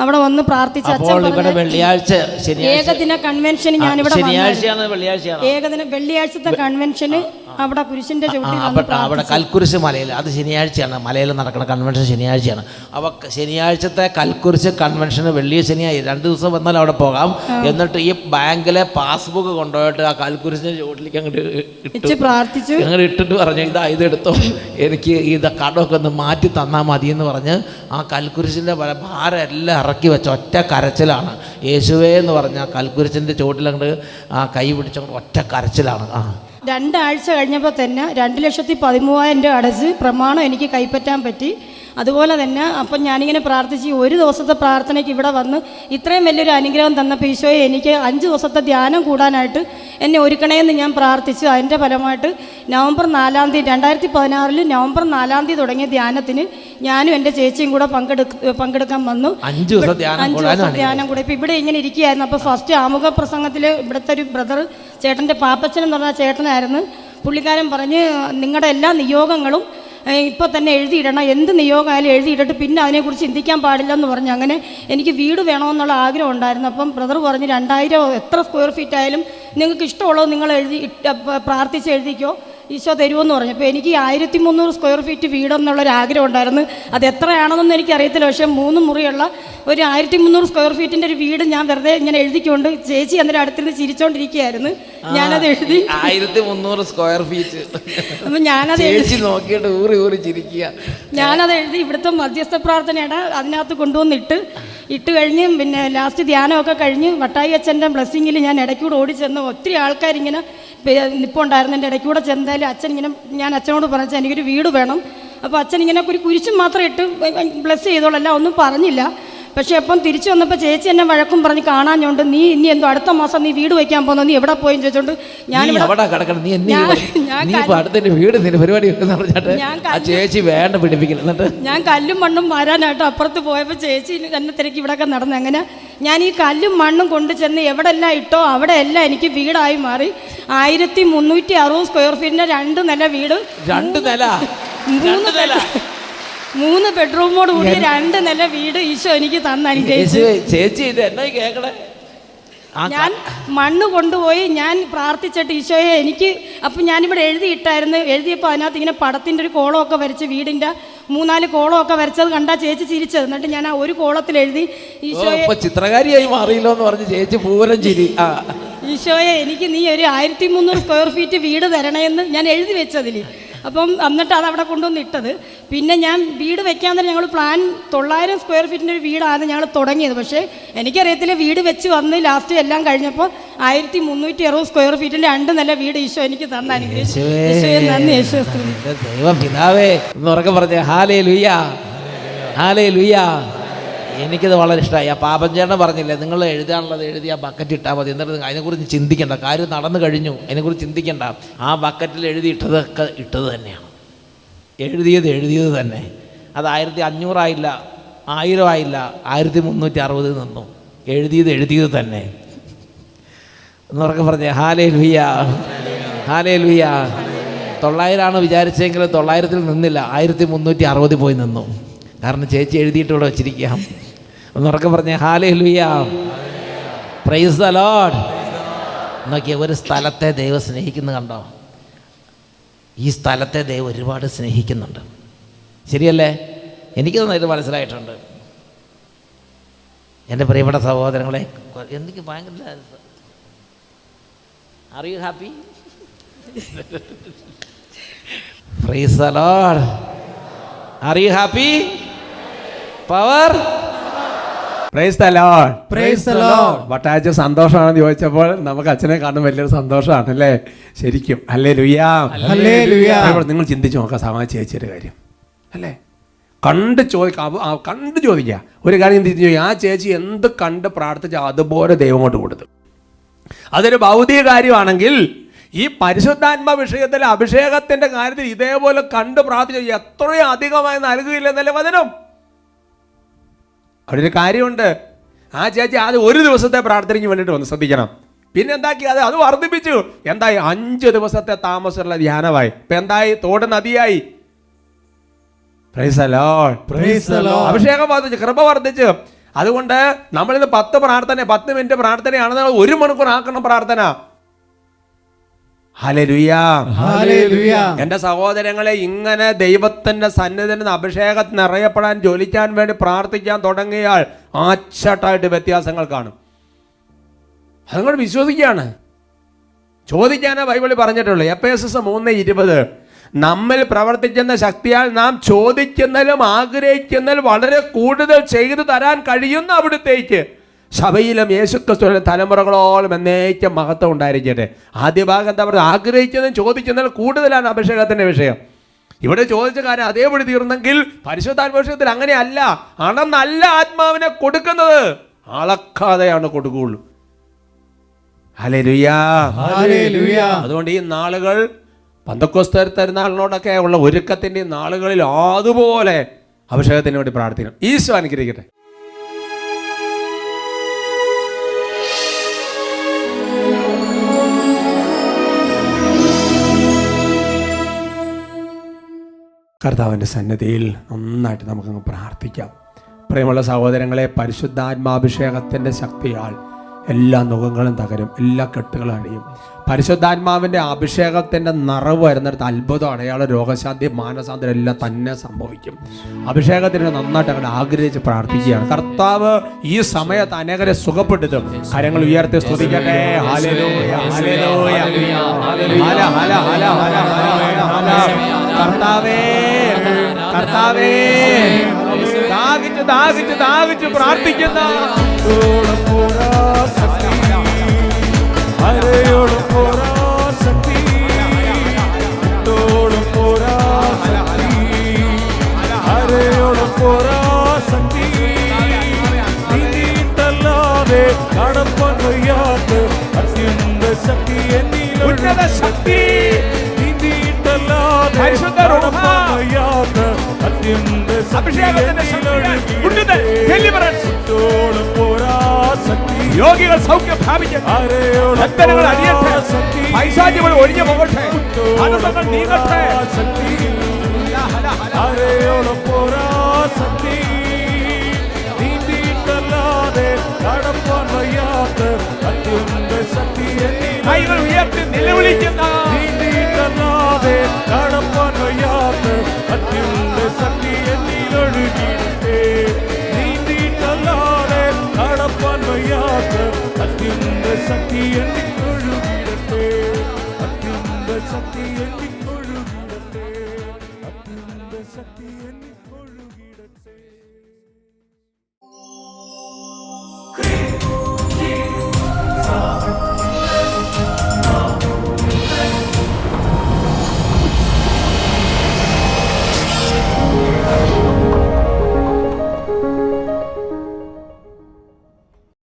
അവിടെ വന്ന് പ്രാർത്ഥിച്ച അപ്പോൾ അച്ഛൻ ഇവിടെ വെള്ളിയാഴ്ച ശനിയാഴ്ച. ഏകദിന കൺവെൻഷൻ ഞാനിവിടെ ഇവിടെ ശനിയാഴ്ചയാണ് വെള്ളിയാഴ്ചയാണ്. ഏകദിന വെള്ളിയാഴ്ചത്തെ കൺവെൻഷന് അവിടെ പുരുഷന്റെ അവിടെ. കൽക്കുരിശ് മലയിൽ അത് ശനിയാഴ്ചയാണ്. മലയിൽ നടക്കുന്ന കൺവെൻഷൻ ശനിയാഴ്ചയാണ്. അപ്പോൾ ശനിയാഴ്ചത്തെ കൽക്കുരിശ് കൺവെൻഷന് വെള്ളി ശനിയാഴ്ച രണ്ട് ദിവസം വന്നാൽ അവിടെ പോകാം. എന്നിട്ട് ഈ ബാങ്കിലെ പാസ്ബുക്ക് കൊണ്ടുപോയിട്ട് ആ കൽക്കുരിശിന്റെ ചുവട്ടിലേക്ക് അങ്ങോട്ട് പ്രാർത്ഥിച്ചു. ഞങ്ങൾ ഇട്ടിട്ട് പറഞ്ഞു ഇതാ ഇതെടുത്തോ എനിക്ക് ഇത് കടമൊക്കെ ഒന്ന് മാറ്റി തന്നാൽ മതി എന്ന് പറഞ്ഞ് ആ കൽക്കുരിശിന്റെ ഭാരം എല്ലാം ഇറക്കി വെച്ച ഒറ്റ കരച്ചിലാണ്. യേശുവേ എന്ന് പറഞ്ഞ ആ കൽക്കുരിശിന്റെ ചുവട്ടിലങ്ങോട്ട് ആ കൈ പിടിച്ചങ്ങോട്ട് ഒറ്റ കരച്ചിലാണ്. ആ. രണ്ടാഴ്ച കഴിഞ്ഞപ്പോൾ തന്നെ രണ്ട് ലക്ഷത്തി പതിമൂവായിരം രൂപ അടച്ച് പ്രമാണം എനിക്ക് കൈപ്പറ്റാൻ പറ്റി. അതുപോലെ തന്നെ അപ്പം ഞാനിങ്ങനെ പ്രാർത്ഥിച്ച് ഒരു ദിവസത്തെ പ്രാർത്ഥനയ്ക്ക് ഇവിടെ വന്ന് ഇത്രയും വലിയൊരു അനുഗ്രഹം തന്നപ്പോൾ ഈശോയെ എനിക്ക് അഞ്ച് ദിവസത്തെ ധ്യാനം കൂടാനായിട്ട് എന്നെ ഒരുക്കണേന്ന് ഞാൻ പ്രാർത്ഥിച്ചു. അതിന്റെ ഫലമായിട്ട് നവംബർ നാലാം തീയതി രണ്ടായിരത്തി പതിനാറിൽ നവംബർ നാലാം തീയതി തുടങ്ങിയ ധ്യാനത്തിന് ഞാനും എന്റെ ചേച്ചിയും കൂടെ പങ്കെടുക്ക പങ്കെടുക്കാൻ വന്നു. അഞ്ച് ദിവസം ധ്യാനം അഞ്ച് ദിവസം ധ്യാനം കൂടെ. ഇപ്പം ഇവിടെ ഇങ്ങനെ ഇരിക്കുകയായിരുന്നു. അപ്പോൾ ഫസ്റ്റ് ആമുഖ പ്രസംഗത്തിൽ ഇവിടുത്തെ ഒരു ബ്രദർ ചേട്ടന്റെ പാപ്പച്ചൻ എന്ന് പറഞ്ഞ ചേട്ടനായിരുന്നു. പുള്ളിക്കാരൻ പറഞ്ഞ് നിങ്ങളുടെ എല്ലാ നിയോഗങ്ങളും ഇപ്പോൾ തന്നെ എഴുതിയിടണം. എന്ത് നിയോഗമായാലും എഴുതിയിട്ടിട്ട് പിന്നെ അതിനെക്കുറിച്ച് ചിന്തിക്കാൻ പാടില്ലെന്ന് പറഞ്ഞു. അങ്ങനെ എനിക്ക് വീട് വേണമെന്നുള്ള ആഗ്രഹം ഉണ്ടായിരുന്നു. അപ്പം ബ്രദർ പറഞ്ഞ് രണ്ടായിരം എത്ര സ്ക്വയർ ഫീറ്റ് ആയാലും നിങ്ങൾക്ക് ഇഷ്ടമുള്ളത് നിങ്ങൾ എഴുതി പ്രാർത്ഥിച്ച് എഴുതിക്കോ. ഈശോ തരുമെന്ന് പറഞ്ഞു. അപ്പോൾ എനിക്ക് ആയിരത്തി മുന്നൂറ് സ്ക്വയർ ഫീറ്റ് വീടെന്നുള്ളൊരു ആഗ്രഹം ഉണ്ടായിരുന്നു. അത് എത്രയാണെന്നൊന്നും എനിക്കറിയത്തില്ല. പക്ഷേ മൂന്ന് മുറിയുള്ള ഒരു ആയിരത്തി മുന്നൂറ് സ്ക്വയർ ഫീറ്റിന്റെ ഒരു വീട് ഞാൻ വെറുതെ ഇങ്ങനെ എഴുതിക്കൊണ്ട് ചേച്ചി അന്നേരം അടുത്തിരുന്ന് ചിരിച്ചോണ്ടിരിക്കുകയായിരുന്നു. ഞാനത് എഴുതി ആയിരത്തി മുന്നൂറ് സ്ക്വയർ ഫീറ്റ് അപ്പം ഞാനത് എഴുതി നോക്കിയിട്ട് ഊറി ഊറി ചിരിക്കുക. ഞാനത് എഴുതി ഇവിടുത്തെ മധ്യസ്ഥ പ്രാർത്ഥനയുടെ അതിനകത്ത് കൊണ്ടുവന്നിട്ട് ഇട്ട് കഴിഞ്ഞ് പിന്നെ ലാസ്റ്റ് ധ്യാനമൊക്കെ കഴിഞ്ഞ് വട്ടായി അച്ഛന്റെ ബ്ലെസ്സിങ്ങിൽ ഞാൻ ഇടയ്ക്കൂടെ ഓടി ചെന്ന് ഒത്തിരി ആൾക്കാരിങ്ങനെ നിപ്പുണ്ടായിരുന്നു. എന്റെ ഇടയ്ക്കൂടെ ചെന്നാലും അച്ഛൻ ഇങ്ങനെ ഞാൻ അച്ഛനോട് പറഞ്ഞു എനിക്കൊരു വീട് വേണം. അപ്പോൾ അച്ഛൻ ഇങ്ങനെ ഒരു കുരിശും മാത്രം ഇട്ട് ബ്ലെസ് ചെയ്തോളല്ല ഒന്നും പറഞ്ഞില്ല. പക്ഷേ അപ്പം തിരിച്ചു വന്നപ്പോൾ ചേച്ചി എന്നെ വഴക്കും പറഞ്ഞ് കാണാഞ്ഞോണ്ട് നീ ഇനി എന്തോ അടുത്ത മാസം നീ വീട് വയ്ക്കാൻ പോകുന്ന നീ എവിടെ പോയി ചോദിച്ചോണ്ട് ഞാൻ ചേച്ചി വേണ്ട പിടിപ്പിക്കണം എന്നിട്ട്? ഞാൻ കല്ലും മണ്ണും വരാനായിട്ട് അപ്പുറത്ത് പോയപ്പോൾ ചേച്ചി എന്നെ തിരക്കി ഇവിടെയൊക്കെ നടന്നു അങ്ങനെ ഞാൻ ഈ കല്ലും മണ്ണും കൊണ്ട് ചെന്ന് എവിടെല്ലാം ഇട്ടോ അവിടെ എല്ലാം എനിക്ക് വീടായി മാറി. ആയിരത്തി മുന്നൂറ്റി അറുപത് സ്ക്വയർ ഫീറ്റിന്റെ രണ്ട് നില വീട്. രണ്ട് നില? മൂന്ന് നില. മൂന്ന് ബെഡ്റൂമോട് കൂടി രണ്ട് നില വീട് ഈശോ എനിക്ക് ചേച്ചി ഇത് എന്നാ ഈ കേക്കണേ ഞാൻ മണ്ണ് കൊണ്ടുപോയി ഞാൻ പ്രാർത്ഥിച്ചിട്ട് ഈശോയെ എനിക്ക് അപ്പം ഞാനിവിടെ എഴുതിയിട്ടായിരുന്നു. എഴുതിയപ്പോൾ അതിനകത്ത് ഇങ്ങനെ പടത്തിന്റെ ഒരു കോളമൊക്കെ വരച്ച് വീടിന്റെ മൂന്നാൽ ഒക്കെ വരച്ചത് കണ്ടാ ചേച്ചി ചിരിച്ചത്. എന്നിട്ട് ഞാൻ ആ ഒരു കോളത്തിൽ എഴുതി ഈശോ ഈശോയെ ചിത്രകാരിയായി മാറിയില്ലോ എന്ന് പറഞ്ഞ് ചേച്ചി പൂരം ചിരി. ആ. ഈശോയെ എനിക്ക് നീ ഒരു ആയിരത്തി മുന്നൂറ് സ്ക്വയർ ഫീറ്റ് വീട് തരണേന്ന് ഞാൻ എഴുതി വെച്ചതിൽ അപ്പം എന്നിട്ട് അത് അവിടെ കൊണ്ടുവന്ന് ഇട്ടത്. പിന്നെ ഞാൻ വീട് വെക്കാൻ തന്നെ ഞങ്ങൾ പ്ലാൻ തൊള്ളായിരം സ്ക്വയർ ഫീറ്റിന്റെ ഒരു വീടാണ് ഞങ്ങൾ തുടങ്ങിയത്. പക്ഷേ എനിക്കറിയത്തില്ല വീട് വെച്ച് വന്ന് ലാസ്റ്റ് എല്ലാം കഴിഞ്ഞപ്പോൾ ആയിരത്തി മുന്നൂറ്റി അറുപത് സ്ക്വയർ ഫീറ്റിന്റെ രണ്ട് നല്ല വീട് ഈശോ എനിക്ക് തന്ന നന്ദി യേശു ദൈവം പിതാവേ എന്ന് പറഞ്ഞേ ഹാലേ ലുയ്യ ഹാലേ ലുയ്യ എനിക്കിത് വളരെ ഇഷ്ടമായി ആ പാപഞ്ചേട്ടൻ പറഞ്ഞില്ലേ നിങ്ങൾ എഴുതാനുള്ളത് എഴുതി ആ ബക്കറ്റ് ഇട്ടാൽ മതി. എന്നിട്ട് അതിനെക്കുറിച്ച് ചിന്തിക്കേണ്ട. കാര്യം നടന്നു കഴിഞ്ഞു. അതിനെക്കുറിച്ച് ചിന്തിക്കേണ്ട. ആ ബക്കറ്റിൽ എഴുതി ഇട്ടതൊക്കെ ഇട്ടത് തന്നെയാണ്. എഴുതിയത് എഴുതിയത് തന്നെ. അത് ആയിരത്തി അഞ്ഞൂറായില്ല ആയിരം ആയില്ല ആയിരത്തി മുന്നൂറ്റി അറുപത് നിന്നു എഴുതിയത് എഴുതിയത് തന്നെ. എന്നുറക്കെ പറഞ്ഞേ ഹാലേ ലുയ്യ ഹാലേ ലുയ്യ തൊള്ളായിരമാണ് വിചാരിച്ചെങ്കിൽ തൊള്ളായിരത്തിൽ നിന്നില്ല. ആയിരത്തി മുന്നൂറ്റി അറുപതിൽ പോയി നിന്നു. കാരണം ചേച്ചി എഴുതിയിട്ടുള്ള വെച്ചിരിക്കാം എന്നുറക്കെ പറഞ്ഞേ ഹാലേ ലുയ്യ പ്രൈസ് ദ ലോഡ് നോക്കിയ ഒരു സ്ഥലത്തെ ദൈവം സ്നേഹിക്കുന്ന കണ്ടോ? ഈ സ്ഥലത്തെ ദൈവം ഒരുപാട് സ്നേഹിക്കുന്നുണ്ട്. ശരിയല്ലേ? എനിക്ക് നന്നായിട്ട് മനസ്സിലായിട്ടുണ്ട്. എന്റെ പ്രിയപ്പെട്ട സഹോദരങ്ങളെ എനിക്ക് ഭയങ്കര are you happy praise are you happy power. Praise. വട്ടാഴ്ച സന്തോഷമാണെന്ന് ചോദിച്ചപ്പോൾ നമുക്ക് അച്ഛനെ കാണുന്ന വലിയൊരു സന്തോഷമാണ് അല്ലേ ശരിക്കും അല്ലേ ലുയാ. നിങ്ങൾ ചിന്തിച്ചു നോക്കാം സമാജ ചേച്ചിയുടെ കാര്യം. അല്ലേ? കണ്ട് ചോദിക്കാം കണ്ട് ചോദിക്കുക. ഒരു കാര്യം ചിന്തിച്ചു ചോദിക്കുക ആ ചേച്ചി എന്ത് കണ്ട് പ്രാർത്ഥിച്ച അതുപോലെ ദൈവം കൊണ്ട് കൊടുത്തു. അതൊരു ഭൗതിക കാര്യമാണെങ്കിൽ ഈ പരിശുദ്ധാത്മ വിഷയത്തിലെ അഭിഷേകത്തിന്റെ കാര്യത്തിൽ ഇതേപോലെ കണ്ട് പ്രാർത്ഥിച്ചു എത്രയും അധികമായി നൽകുകയില്ലെന്നല്ലേ വചനം? അവിടെ ഒരു കാര്യമുണ്ട്. ആ ചേച്ചി ആദ്യം ഒരു ദിവസത്തെ പ്രാർത്ഥനയ്ക്ക് വേണ്ടിയിട്ട് വന്ന് ശ്രദ്ധിക്കണം. പിന്നെ എന്താക്കി? അത് അത് വർദ്ധിപ്പിച്ചു. എന്തായി? അഞ്ച് ദിവസത്തെ താമസമുള്ള ധ്യാനമായി. ഇപ്പൊ എന്തായി? തോട് നദിയായി. അഭിഷേകം വർദ്ധിച്ചു കൃപ വർദ്ധിച്ചു. അതുകൊണ്ട് നമ്മളിത് പത്ത് പ്രാർത്ഥന പത്ത് മിനിറ്റ് പ്രാർത്ഥനയാണെന്ന് ഒരു മണിക്കൂർ ആക്കണം പ്രാർത്ഥന. എന്റെ സഹോദരങ്ങളെ ഇങ്ങനെ ദൈവത്തിന്റെ സന്നിധിയിൽ അഭിഷേകത്തിന് അഭിഷേകം നിറയപ്പെടാൻ ജോലിക്കാൻ വേണ്ടി പ്രാർത്ഥിക്കാൻ തുടങ്ങിയാൽ ആച്ചട്ടായിട്ട് വ്യത്യാസങ്ങൾ കാണും. അതങ്ങൾ വിശ്വസിക്കുകയാണ്. ചോദിക്കാനേ ബൈബിളിൽ പറഞ്ഞിട്ടുള്ളൂ എഫ് എസ് എസ് മൂന്ന് ഇരുപത്. നമ്മിൽ പ്രവർത്തിക്കുന്ന ശക്തിയാൽ നാം ചോദിക്കുന്നതിലും ആഗ്രഹിക്കുന്നതിലും വളരെ കൂടുതൽ ചെയ്തു തരാൻ കഴിയുന്ന അവിടുത്തേക്ക് സഭയിലും യേശുക്രിസ്തുവിന്റെ തലമുറകളോളം എന്നേക്കും മഹത്വം ഉണ്ടായിരിക്കട്ടെ. ആദ്യ ഭാഗം എന്താ പറയുക? ആഗ്രഹിച്ചതും ചോദിക്കുന്നതിലും കൂടുതലാണ് അഭിഷേകത്തിന്റെ വിഷയം. ഇവിടെ ചോദിച്ച കാര്യം അതേപടി തീർന്നെങ്കിൽ പരിശുദ്ധാത്മവിഷയത്തിൽ അങ്ങനെയല്ല. അണന്നല്ല ആത്മാവിനെ കൊടുക്കുന്നത്. അളക്കാതെയാണ് കൊടുക്കുകയുള്ളൂ. അതുകൊണ്ട് ഈ നാളുകൾ പന്തക്കോസ്തർ തരുന്നാളിനോടൊക്കെ ഉള്ള ഒരുക്കത്തിന്റെ നാളുകളിൽ അതുപോലെ അഭിഷേകത്തിന് വേണ്ടി പ്രാർത്ഥിക്കണം. ഈശോ അനുഗ്രഹിക്കട്ടെ. കർത്താവിന്റെ സന്നദ്ധിയിൽ നന്നായിട്ട് നമുക്കങ്ങ് പ്രാർത്ഥിക്കാം. പ്രിയമുള്ള സഹോദരങ്ങളെ പരിശുദ്ധാത്മാഭിഷേകത്തിന്റെ ശക്തിയാൽ എല്ലാ നുഖങ്ങളും തകരും എല്ലാ കെട്ടുകളും അടിയും പരിശുദ്ധാത്മാവിന്റെ അഭിഷേകത്തിന്റെ നിറവ് വരുന്നിടത്ത് അത്ഭുതം അടയാളം രോഗശാന്തി മാനസാന്തരം എല്ലാം തന്നെ സംഭവിക്കും. അഭിഷേകത്തിന് നന്നായിട്ട് അങ്ങനെ ആഗ്രഹിച്ച് പ്രാർത്ഥിക്കുകയാണ്. കർത്താവ് ഈ സമയത്ത് അനേകരെ സുഖപ്പെടുത്തും. കാര്യങ്ങൾ ഉയർത്തി സ്തുതിക്കട്ടെ. ഹല, ഹല, ഹല, ഹല, ഹല, ഹല. കർത്താവേ കർത്താവേ. ദാഹിച്ച് ദാഹിച്ച് ദാഹിച്ച് പ്രാർത്ഥിക്കുന്ന. ോളം പോരാ ശക്തി അരയോളം പോരാ ശക്തി ോളം പോരാ ശക്തി കടപ്പാൻ വയ്യാത്ത അത്യന്ത ശക്തി ശക്തിയാൽ ഉന്നത ശക്തി. രോഗികൾ സൗഖ്യം ബന്ധനങ്ങൾ അടിയട്ടെ. പൈശാചികൾ ഒഴിഞ്ഞു പോകട്ടെ. തടസ്സങ്ങൾ നീങ്ങട്ടെ. ശക്തി അരയോളം പോരാ ശക്തി നീന്തിയിട്ടല്ലാതെ വയ്യാത്ത അത്യന്ത ശക്തി കൈകൾ ഉയർത്തി നിലവിളിക്കുന്ന നീന്തിയിട്ടല്ലാതെ കടപ്പാൻ വയ്യാത്ത അത്യന്ത ശക്തി എന്നിലൊഴുകിയിട്ടേ നീന്തിയിട്ടല്ലാതെ കടപ്പാൻ വയ്യാത്ത അത്യന്ത ശക്തി എന്നിലൊഴുകിയിട്ടേ അത്യന്ത ശക്തി എന്നിൽ